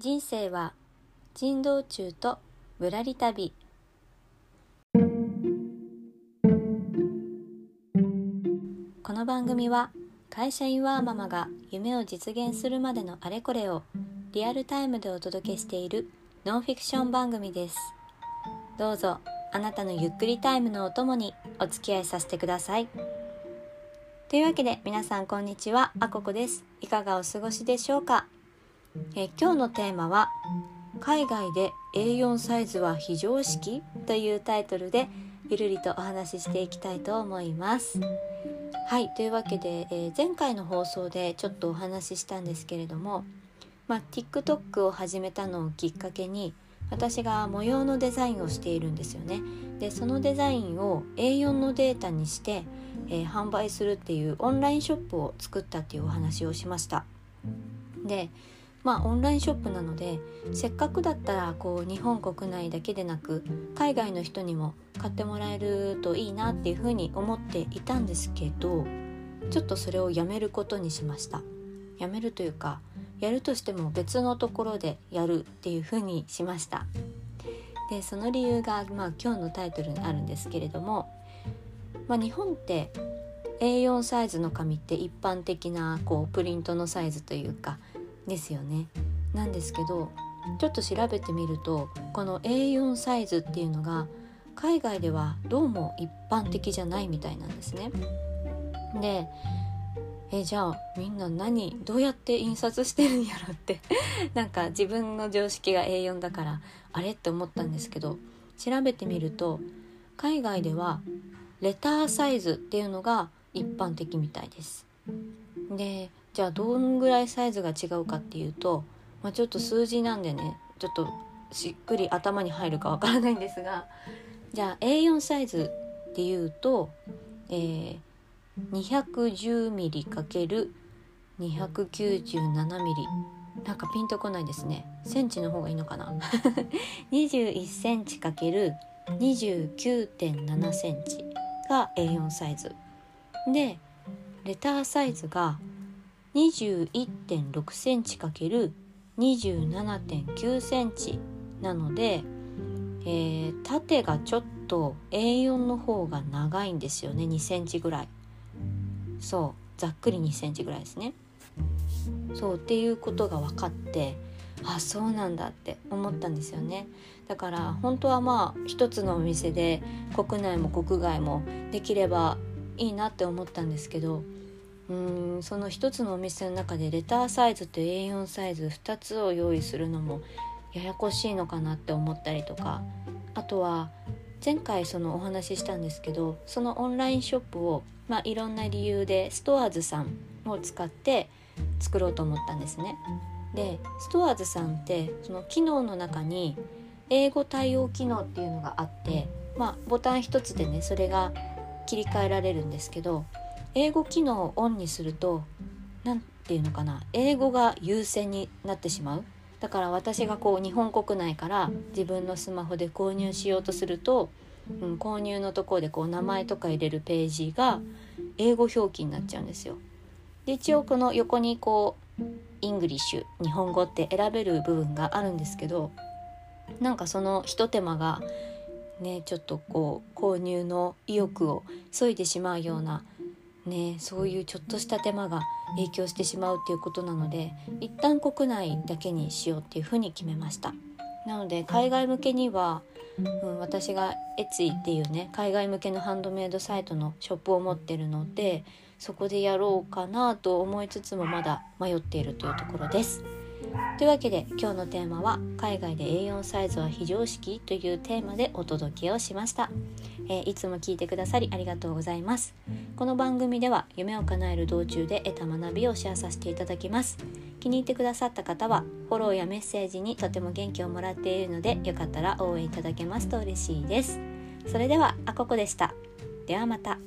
人生は人道中とぶらり旅。この番組は会社員ワーママが夢を実現するまでのあれこれをリアルタイムでお届けしているノンフィクション番組です。どうぞあなたのゆっくりタイムのお供にお付き合いさせてください。というわけで皆さんこんにちは。あここです。いかがお過ごしでしょうか？え今日のテーマは海外で A4 サイズは非常識？というタイトルでゆるりとお話ししていきたいと思います。はいというわけで、えー、前回の放送でちょっとお話ししたんですけれども、まあ、TikTok を始めたのをきっかけに私が模様のデザインをしているんですよね。でそのデザインを A4 のデータにしてえー、販売するっていうオンラインショップを作ったっていうお話をしました。でまあオンラインショップなのでせっかくだったらこう日本国内だけでなく海外の人にも買ってもらえるといいなっていうふうに思っていたんですけどちょっとそれをやめることにしました。やめるというかやるとしても別のところでやるっていうふうにしました。でその理由が、まあ、今日のタイトルにあるんですけれどもまあ、日本って A4 サイズの紙って一般的なこうプリントのサイズというかですよね。なんですけどちょっと調べてみるとこの A4 サイズっていうのが海外ではどうも一般的じゃないみたいなんですね。でえじゃあみんな何どうやって印刷してるんやろって なんか自分の常識が A4 だからあれって思ったんですけど調べてみると海外ではレターサイズっていうのが一般的みたいです。でじゃあどんぐらいサイズが違うかっていうと、まあ、ちょっと数字なんでねちょっとしっくり頭に入るかわからないんですがじゃあ A4 サイズっていうと、えー、210mm×297mm なんかピンとこないですね。センチの方がいいのかな？21センチ ×29.7 センチが A4 サイズ。でレターサイズが21.6センチ ×27.9 センチなので、えー、縦がちょっと A4 の方が長いんですよね。2センチぐらい。そう。ざっくり2センチぐらいですね。そう。っていうことが分かってあそうなんだって思ったんですよね。だから本当はまあ一つのお店で国内も国外もできればいいなって思ったんですけどうんその一つのお店の中でレターサイズと A4 サイズ2つを用意するのもややこしいのかなって思ったりとかあとは前回そのお話ししたんですけどそのオンラインショップを、まあ、いろんな理由でストアーズさんを使って作ろうと思ったんですね。でストアーズさんってその機能の中に英語対応機能っていうのがあってまあボタン一つでねそれが切り替えられるんですけど英語機能をオンにすると何て言うのかな英語が優先になってしまうだから私がこう日本国内から自分のスマホで購入しようとすると、うん、購入のところでこう名前とか入れるページが英語表記になっちゃうんですよ。で一応この横にこうイングリッシュ日本語って選べる部分があるんですけどなんかそのひと手間がねちょっとこう購入の意欲を削いでしまうようなねそういうちょっとした手間が影響してしまうっていうことなので一旦国内だけにしようっていうふうに決めましたなので海外向けには、うん、私がエツイっていうね海外向けのハンドメイドサイトのショップを持ってるのでそこでやろうかなと思いつつもまだ迷っているというところです。というわけで今日のテーマは「海外で A4 サイズは非常識?」というテーマでお届けをしました、えー、いつも聞いてくださりありがとうございます。この番組では夢を叶える道中で得た学びをシェアさせていただきます。気に入ってくださった方はフォローやメッセージにとても元気をもらっているのでよかったら応援いただけますと嬉しいです。それではあここでした。ではまた。